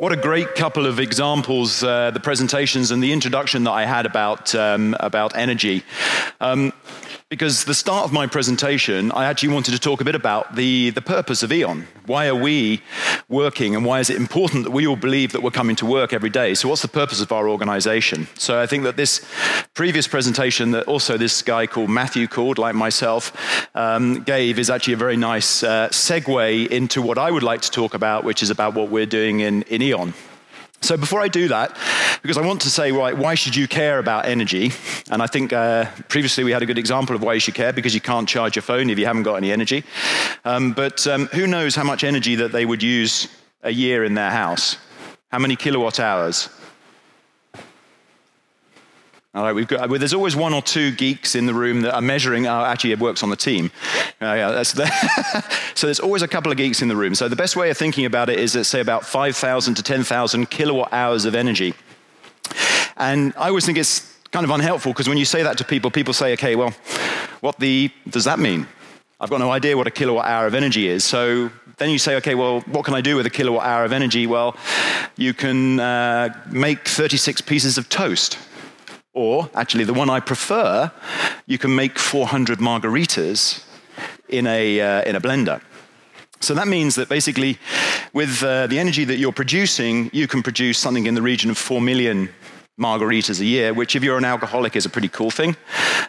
What a great couple of examples, uh, the presentations and the introduction that I had about, um, about energy. Um, because the start of my presentation, I actually wanted to talk a bit about the, the purpose of E.ON. Why are we working and why is it important that we all believe that we're coming to work every day? So, what's the purpose of our organization? So, I think that this previous presentation that also this guy called Matthew called, like myself, um, gave is actually a very nice uh, segue into what I would like to talk about, which is about what we're doing in, in E.ON. So before I do that, because I want to say, right, why should you care about energy? And I think uh, previously we had a good example of why you should care, because you can't charge your phone if you haven't got any energy. Um, but um, who knows how much energy that they would use a year in their house? How many kilowatt hours? All right, we've got, well, there's always one or two geeks in the room that are measuring. Oh, actually, it works on the team. Uh, yeah, that's the so there's always a couple of geeks in the room. So the best way of thinking about it is, let's say, about 5,000 to 10,000 kilowatt hours of energy. And I always think it's kind of unhelpful because when you say that to people, people say, okay, well, what the does that mean? I've got no idea what a kilowatt hour of energy is. So then you say, okay, well, what can I do with a kilowatt hour of energy? Well, you can uh, make 36 pieces of toast. Or, actually, the one I prefer, you can make 400 margaritas in a, uh, in a blender. So that means that basically, with uh, the energy that you're producing, you can produce something in the region of 4 million margaritas a year, which, if you're an alcoholic, is a pretty cool thing.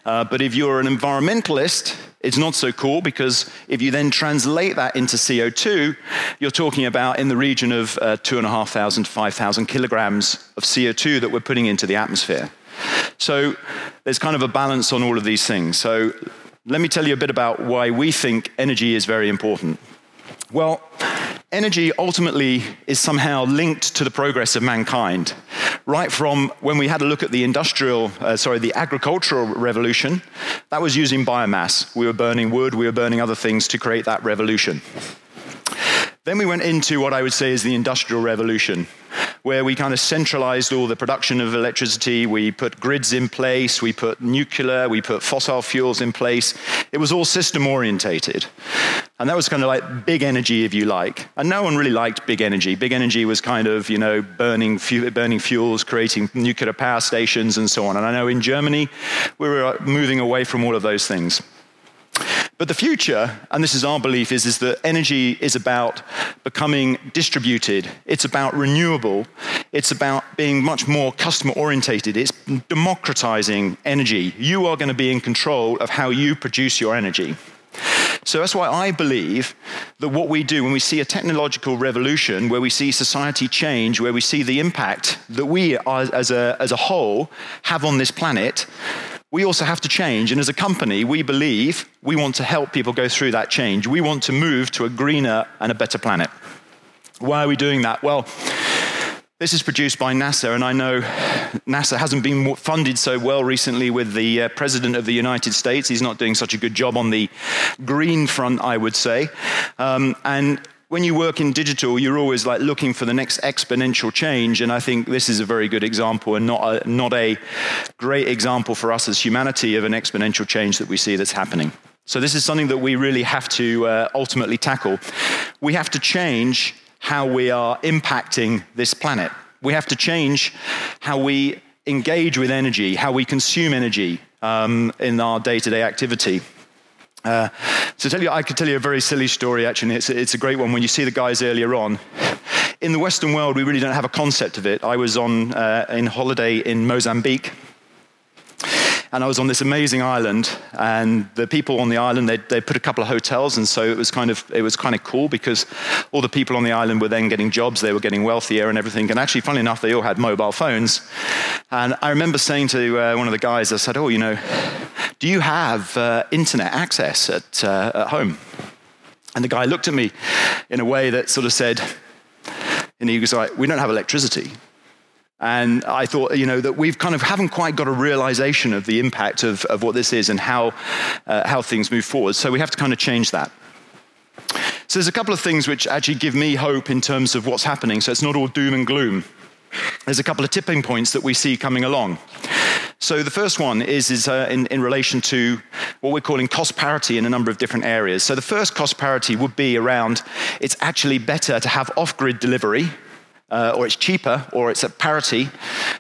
Uh, but if you're an environmentalist, it's not so cool because if you then translate that into CO2, you're talking about in the region of uh, 2,500 to 5,000 kilograms of CO2 that we're putting into the atmosphere. So there's kind of a balance on all of these things. So let me tell you a bit about why we think energy is very important. Well, energy ultimately is somehow linked to the progress of mankind. Right from when we had a look at the industrial, uh, sorry, the agricultural revolution, that was using biomass. We were burning wood, we were burning other things to create that revolution. Then we went into what I would say is the Industrial Revolution, where we kind of centralized all the production of electricity. We put grids in place, we put nuclear, we put fossil fuels in place. It was all system orientated. And that was kind of like big energy, if you like. And no one really liked big energy. Big energy was kind of, you know, burning, fu- burning fuels, creating nuclear power stations, and so on. And I know in Germany, we were uh, moving away from all of those things. But the future, and this is our belief, is, is that energy is about becoming distributed. It's about renewable. It's about being much more customer orientated. It's democratizing energy. You are going to be in control of how you produce your energy. So that's why I believe that what we do when we see a technological revolution, where we see society change, where we see the impact that we as a, as a whole have on this planet, we also have to change. And as a company, we believe we want to help people go through that change. We want to move to a greener and a better planet. Why are we doing that? Well, this is produced by NASA, and I know NASA hasn't been funded so well recently with the uh, President of the United States. He's not doing such a good job on the green front, I would say. Um, and when you work in digital, you're always like looking for the next exponential change. And I think this is a very good example and not a, not a great example for us as humanity of an exponential change that we see that's happening. So, this is something that we really have to uh, ultimately tackle. We have to change how we are impacting this planet. We have to change how we engage with energy, how we consume energy um, in our day to day activity. Uh, so tell you, I could tell you a very silly story. Actually, it's, it's a great one. When you see the guys earlier on, in the Western world, we really don't have a concept of it. I was on uh, in holiday in Mozambique, and I was on this amazing island, and the people on the island they they put a couple of hotels, and so it was kind of it was kind of cool because all the people on the island were then getting jobs, they were getting wealthier and everything. And actually, funnily enough, they all had mobile phones. And I remember saying to uh, one of the guys, I said, "Oh, you know, do you have uh, internet access at uh, at home?" And the guy looked at me in a way that sort of said, and he was like, "We don't have electricity." And I thought, you know, that we've kind of haven't quite got a realization of the impact of, of what this is and how, uh, how things move forward. So we have to kind of change that. So there's a couple of things which actually give me hope in terms of what's happening. So it's not all doom and gloom. There's a couple of tipping points that we see coming along. So the first one is, is uh, in, in relation to what we're calling cost parity in a number of different areas. So the first cost parity would be around it's actually better to have off-grid delivery uh, or it's cheaper, or it's at parity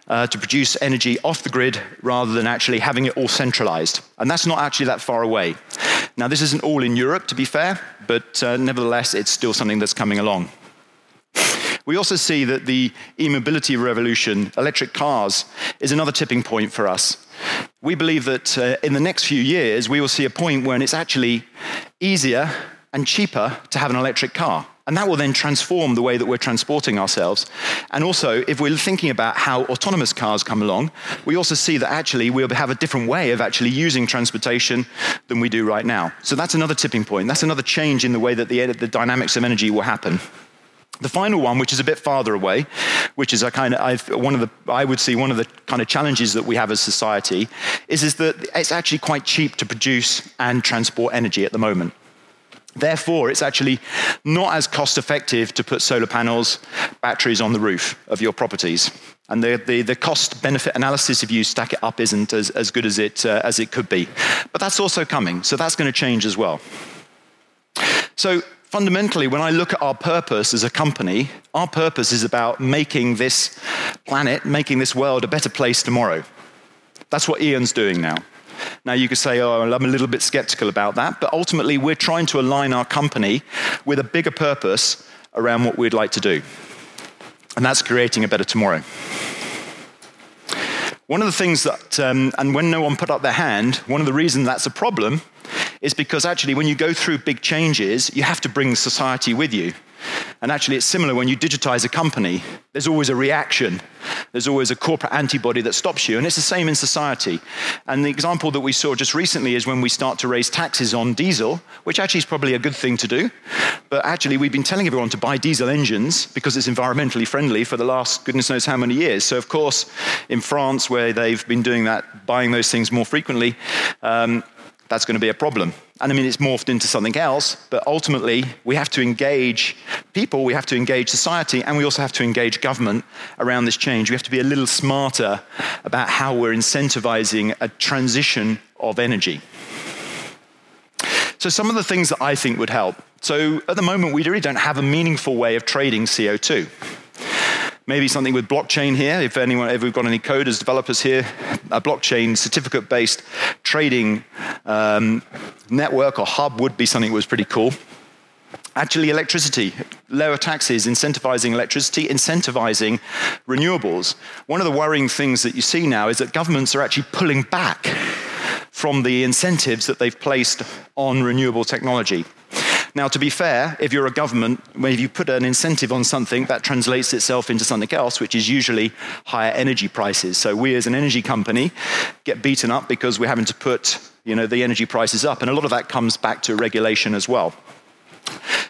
uh, to produce energy off the grid rather than actually having it all centralized. And that's not actually that far away. Now, this isn't all in Europe, to be fair, but uh, nevertheless, it's still something that's coming along. We also see that the e mobility revolution, electric cars, is another tipping point for us. We believe that uh, in the next few years, we will see a point when it's actually easier and cheaper to have an electric car. And that will then transform the way that we're transporting ourselves. And also, if we're thinking about how autonomous cars come along, we also see that actually we'll have a different way of actually using transportation than we do right now. So that's another tipping point. That's another change in the way that the, the dynamics of energy will happen. The final one, which is a bit farther away, which is a kind of I've, one of the I would see one of the kind of challenges that we have as society, is, is that it's actually quite cheap to produce and transport energy at the moment. Therefore, it's actually not as cost effective to put solar panels, batteries on the roof of your properties. And the, the, the cost benefit analysis, if you stack it up, isn't as, as good as it, uh, as it could be. But that's also coming, so that's going to change as well. So, fundamentally, when I look at our purpose as a company, our purpose is about making this planet, making this world a better place tomorrow. That's what E.ON's doing now. Now, you could say, oh, I'm a little bit skeptical about that, but ultimately, we're trying to align our company with a bigger purpose around what we'd like to do. And that's creating a better tomorrow. One of the things that, um, and when no one put up their hand, one of the reasons that's a problem is because actually, when you go through big changes, you have to bring society with you. And actually, it's similar when you digitize a company, there's always a reaction. There's always a corporate antibody that stops you. And it's the same in society. And the example that we saw just recently is when we start to raise taxes on diesel, which actually is probably a good thing to do. But actually, we've been telling everyone to buy diesel engines because it's environmentally friendly for the last goodness knows how many years. So, of course, in France, where they've been doing that, buying those things more frequently, um, that's going to be a problem. And I mean, it's morphed into something else, but ultimately, we have to engage people, we have to engage society, and we also have to engage government around this change. We have to be a little smarter about how we're incentivizing a transition of energy. So, some of the things that I think would help. So, at the moment, we really don't have a meaningful way of trading CO2 maybe something with blockchain here. If anyone, we've got any coders, developers here, a blockchain certificate-based trading um, network or hub would be something that was pretty cool. Actually, electricity, lower taxes, incentivizing electricity, incentivizing renewables. One of the worrying things that you see now is that governments are actually pulling back from the incentives that they've placed on renewable technology. Now, to be fair, if you're a government, if you put an incentive on something, that translates itself into something else, which is usually higher energy prices. So we as an energy company get beaten up because we're having to put you know, the energy prices up. And a lot of that comes back to regulation as well.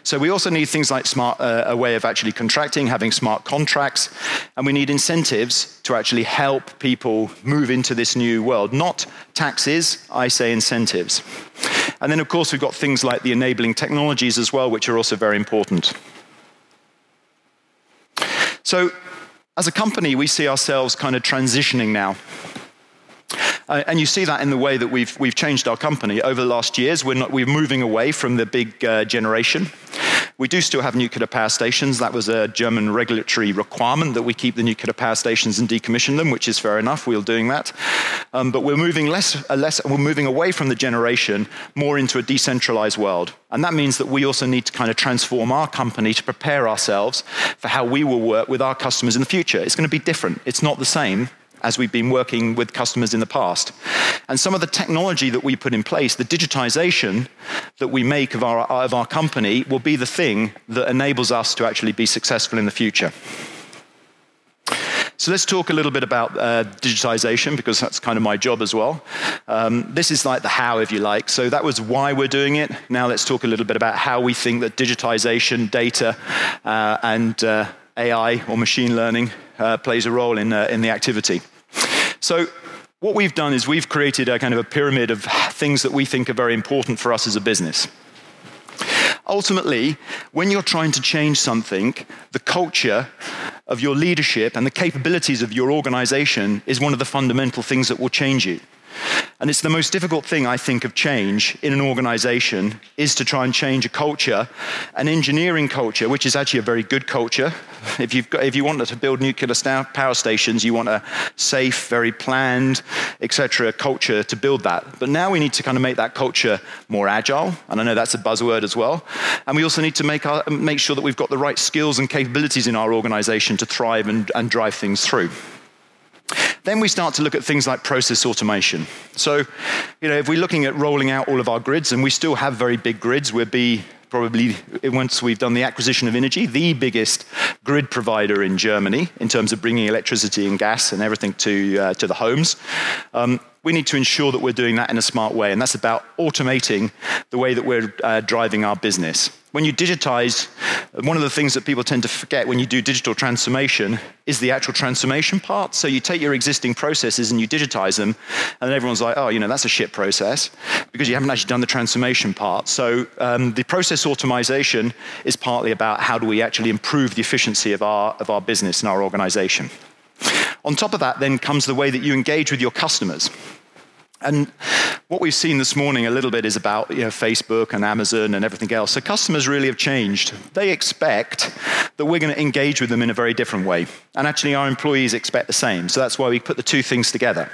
So we also need things like smart, uh, a way of actually contracting, having smart contracts, and we need incentives to actually help people move into this new world. Not taxes, I say incentives. And then, of course, we've got things like the enabling technologies as well, which are also very important. So, as a company, we see ourselves kind of transitioning now uh, and you see that in the way that we've, we've changed our company over the last years. We're, not, we're moving away from the big uh, generation. We do still have nuclear power stations. That was a German regulatory requirement that we keep the nuclear power stations and decommission them, which is fair enough. We're doing that. Um, but we're moving less, less, we're moving away from the generation more into a decentralized world. And that means that we also need to kind of transform our company to prepare ourselves for how we will work with our customers in the future. It's going to be different. It's not the same as we've been working with customers in the past. And some of the technology that we put in place, the digitization that we make of our, of our company, will be the thing that enables us to actually be successful in the future. So let's talk a little bit about uh, digitization because that's kind of my job as well. Um, this is like the how, if you like. So that was why we're doing it. Now let's talk a little bit about how we think that digitization, data, uh, and uh, AI or machine learning uh, plays a role in, uh, in the activity. So, what we've done is we've created a kind of a pyramid of things that we think are very important for us as a business. ultimately, when you're trying to change something, the culture of your leadership and the capabilities of your organization is one of the fundamental things that will change you. And it's the most difficult thing, I think, of change in an organization is to try and change a culture, an engineering culture, which is actually a very good culture. If, you've got, if you want to build nuclear power stations, you want a safe, very planned, etc. culture to build that. But now we need to kind of make that culture more agile, and I know that's a buzzword as well. And we also need to make, our, make sure that we've got the right skills and capabilities in our organization to thrive and, and drive things through. Then we start to look at things like process automation. So, you know, if we're looking at rolling out all of our grids, and we still have very big grids, we'll be probably once we've done the acquisition of energy, the biggest grid provider in Germany in terms of bringing electricity and gas and everything to, uh, to the homes. Um, we need to ensure that we're doing that in a smart way, and that's about automating the way that we're uh, driving our business. When you digitize, one of the things that people tend to forget when you do digital transformation is the actual transformation part. So you take your existing processes and you digitize them, and then everyone's like, oh, you know, that's a shit process because you haven't actually done the transformation part. So um, the process automation is partly about how do we actually improve the efficiency of our, of our business and our organization. On top of that, then comes the way that you engage with your customers. And what we've seen this morning a little bit is about you know, Facebook and Amazon and everything else. So customers really have changed. They expect that we're going to engage with them in a very different way. And actually, our employees expect the same. So that's why we put the two things together.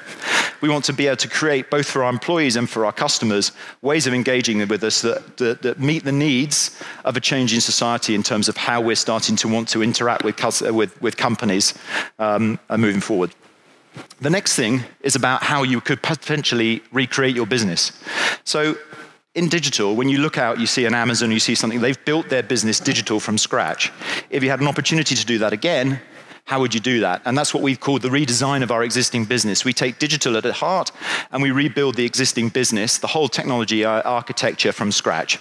We want to be able to create, both for our employees and for our customers, ways of engaging with us that, that, that meet the needs of a changing society in terms of how we're starting to want to interact with, with, with companies um, moving forward. The next thing is about how you could potentially recreate your business. So, in digital, when you look out, you see an Amazon, you see something, they've built their business digital from scratch. If you had an opportunity to do that again, how would you do that? And that's what we've called the redesign of our existing business. We take digital at heart and we rebuild the existing business, the whole technology architecture from scratch.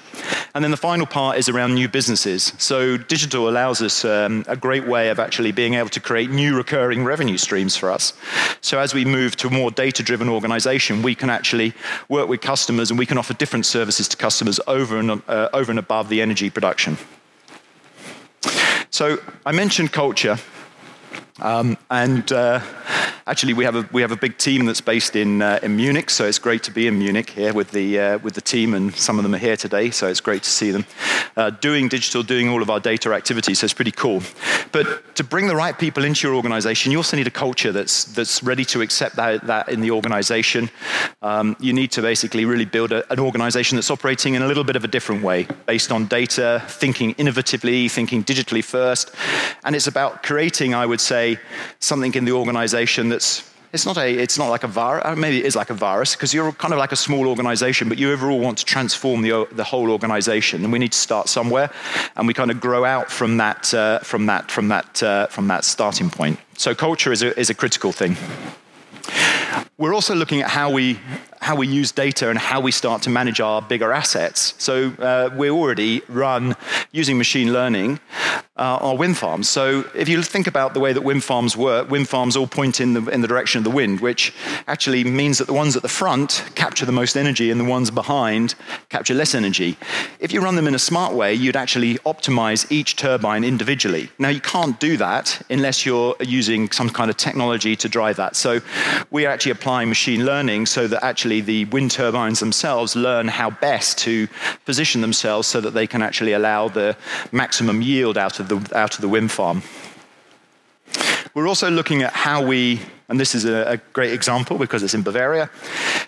And then the final part is around new businesses. So digital allows us um, a great way of actually being able to create new recurring revenue streams for us. So as we move to a more data-driven organization, we can actually work with customers and we can offer different services to customers over and, uh, over and above the energy production. So I mentioned culture. Um, and uh, actually, we have, a, we have a big team that's based in, uh, in Munich, so it's great to be in Munich here with the, uh, with the team, and some of them are here today, so it's great to see them. Uh, doing digital, doing all of our data activities, so it's pretty cool. But to bring the right people into your organization, you also need a culture that's, that's ready to accept that, that in the organization. Um, you need to basically really build a, an organization that's operating in a little bit of a different way, based on data, thinking innovatively, thinking digitally first. And it's about creating, I would say, say something in the organization that's it's not a it's not like a virus uh, maybe it is like a virus because you're kind of like a small organization but you overall want to transform the, the whole organization and we need to start somewhere and we kind of grow out from that uh, from that from that uh, from that starting point. So culture is a, is a critical thing. We're also looking at how we how we use data and how we start to manage our bigger assets. So uh, we already run using machine learning uh, our wind farms. So if you think about the way that wind farms work, wind farms all point in the, in the direction of the wind, which actually means that the ones at the front capture the most energy and the ones behind capture less energy. If you run them in a smart way, you'd actually optimize each turbine individually. Now you can't do that unless you're using some kind of technology to drive that. So we are actually applying machine learning so that actually actually the wind turbines themselves learn how best to position themselves so that they can actually allow the maximum yield out of the, out of the wind farm. We're also looking at how we and this is a, a, great example because it's in Bavaria,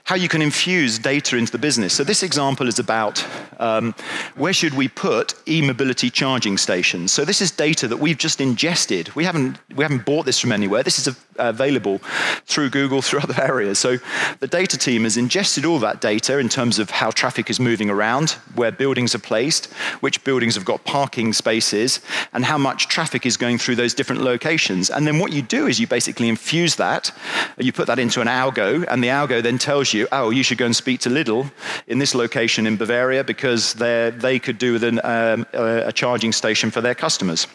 how you can infuse data into the business. So this example is about um, where should we put e-mobility charging stations. So this is data that we've just ingested. We haven't, we haven't bought this from anywhere. This is available through Google, through other areas. So the data team has ingested all that data in terms of how traffic is moving around, where buildings are placed, which buildings have got parking spaces, and how much traffic is going through those different locations. And then what you do is you basically infuse that that, you put that into an algo, and the algo then tells you, oh, you should go and speak to Lidl in this location in Bavaria because they could do with an, um, a charging station for their customers.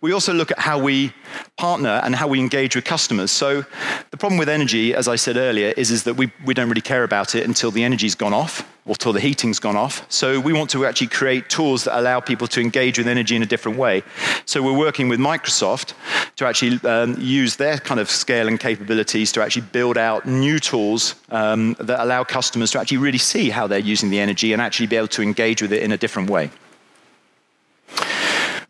We also look at how we partner and how we engage with customers. So the problem with energy, as I said earlier, is, is that we, we don't really care about it until the energy's gone off. or till the heating's gone off. So we want to actually create tools that allow people to engage with energy in a different way. So we're working with Microsoft to actually um, use their kind of scale and capabilities to actually build out new tools um, that allow customers to actually really see how they're using the energy and actually be able to engage with it in a different way.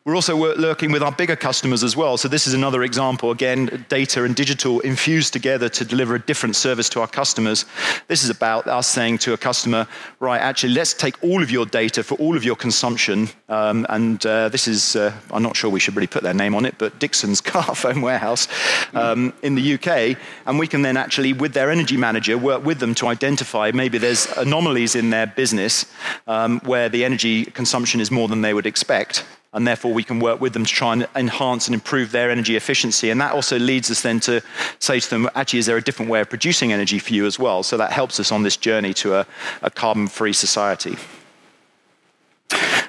We're also working with our bigger customers as well. So this is another example. Again, data and digital infused together to deliver a different service to our customers. This is about us saying to a customer, right, actually, let's take all of your data for all of your consumption. Um, and uh, this is, uh, I'm not sure we should really put their name on it, but Dixons Carphone Warehouse um, in the UK. And we can then actually, with their energy manager, work with them to identify maybe there's anomalies in their business um, where the energy consumption is more than they would expect and therefore we can work with them to try and enhance and improve their energy efficiency. And that also leads us then to say to them, actually, is there a different way of producing energy for you as well? So that helps us on this journey to a, a carbon free society.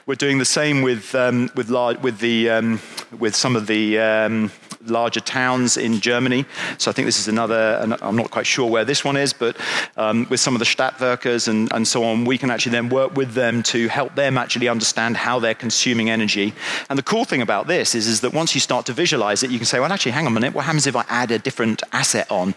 We're doing the same with, um, with, with, the, um, with some of the um, larger towns in Germany. So I think this is another, I'm not quite sure where this one is, but um, with some of the Stadtwerkers and, and so on, we can actually then work with them to help them actually understand how they're consuming energy. And the cool thing about this is, is that once you start to visualize it, you can say, well, actually, hang on a minute, what happens if I add a different asset on?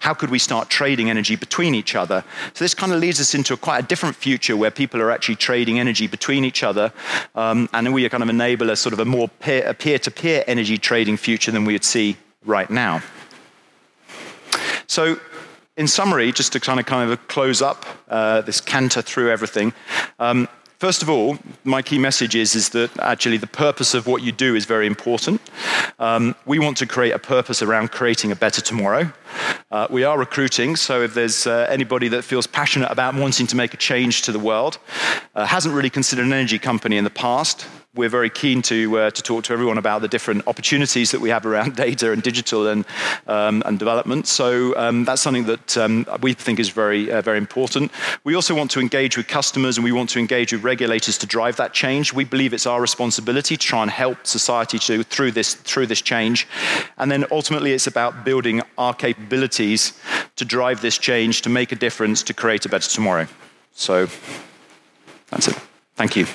How could we start trading energy between each other? So this kind of leads us into a quite a different future where people are actually trading energy between each other, um, and we kind of enable a sort of a more peer, peer-to-peer energy trading future than we would see right now. So, in summary, just to kind of kind of close up uh, this canter through everything. Um, First of all, my key message is, is that actually the purpose of what you do is very important. Um, we want to create a purpose around creating a better tomorrow. Uh, we are recruiting, so if there's uh, anybody that feels passionate about wanting to make a change to the world, uh, hasn't really considered an energy company in the past, we're very keen to, uh, to talk to everyone about the different opportunities that we have around data and digital and, um, and development. So um, that's something that um, we think is very, uh, very important. We also want to engage with customers and we want to engage with regulators to drive that change. We believe it's our responsibility to try and help society to, through, this, through this change. And then ultimately, it's about building our capabilities to drive this change, to make a difference, to create a better tomorrow. So that's it. Thank you.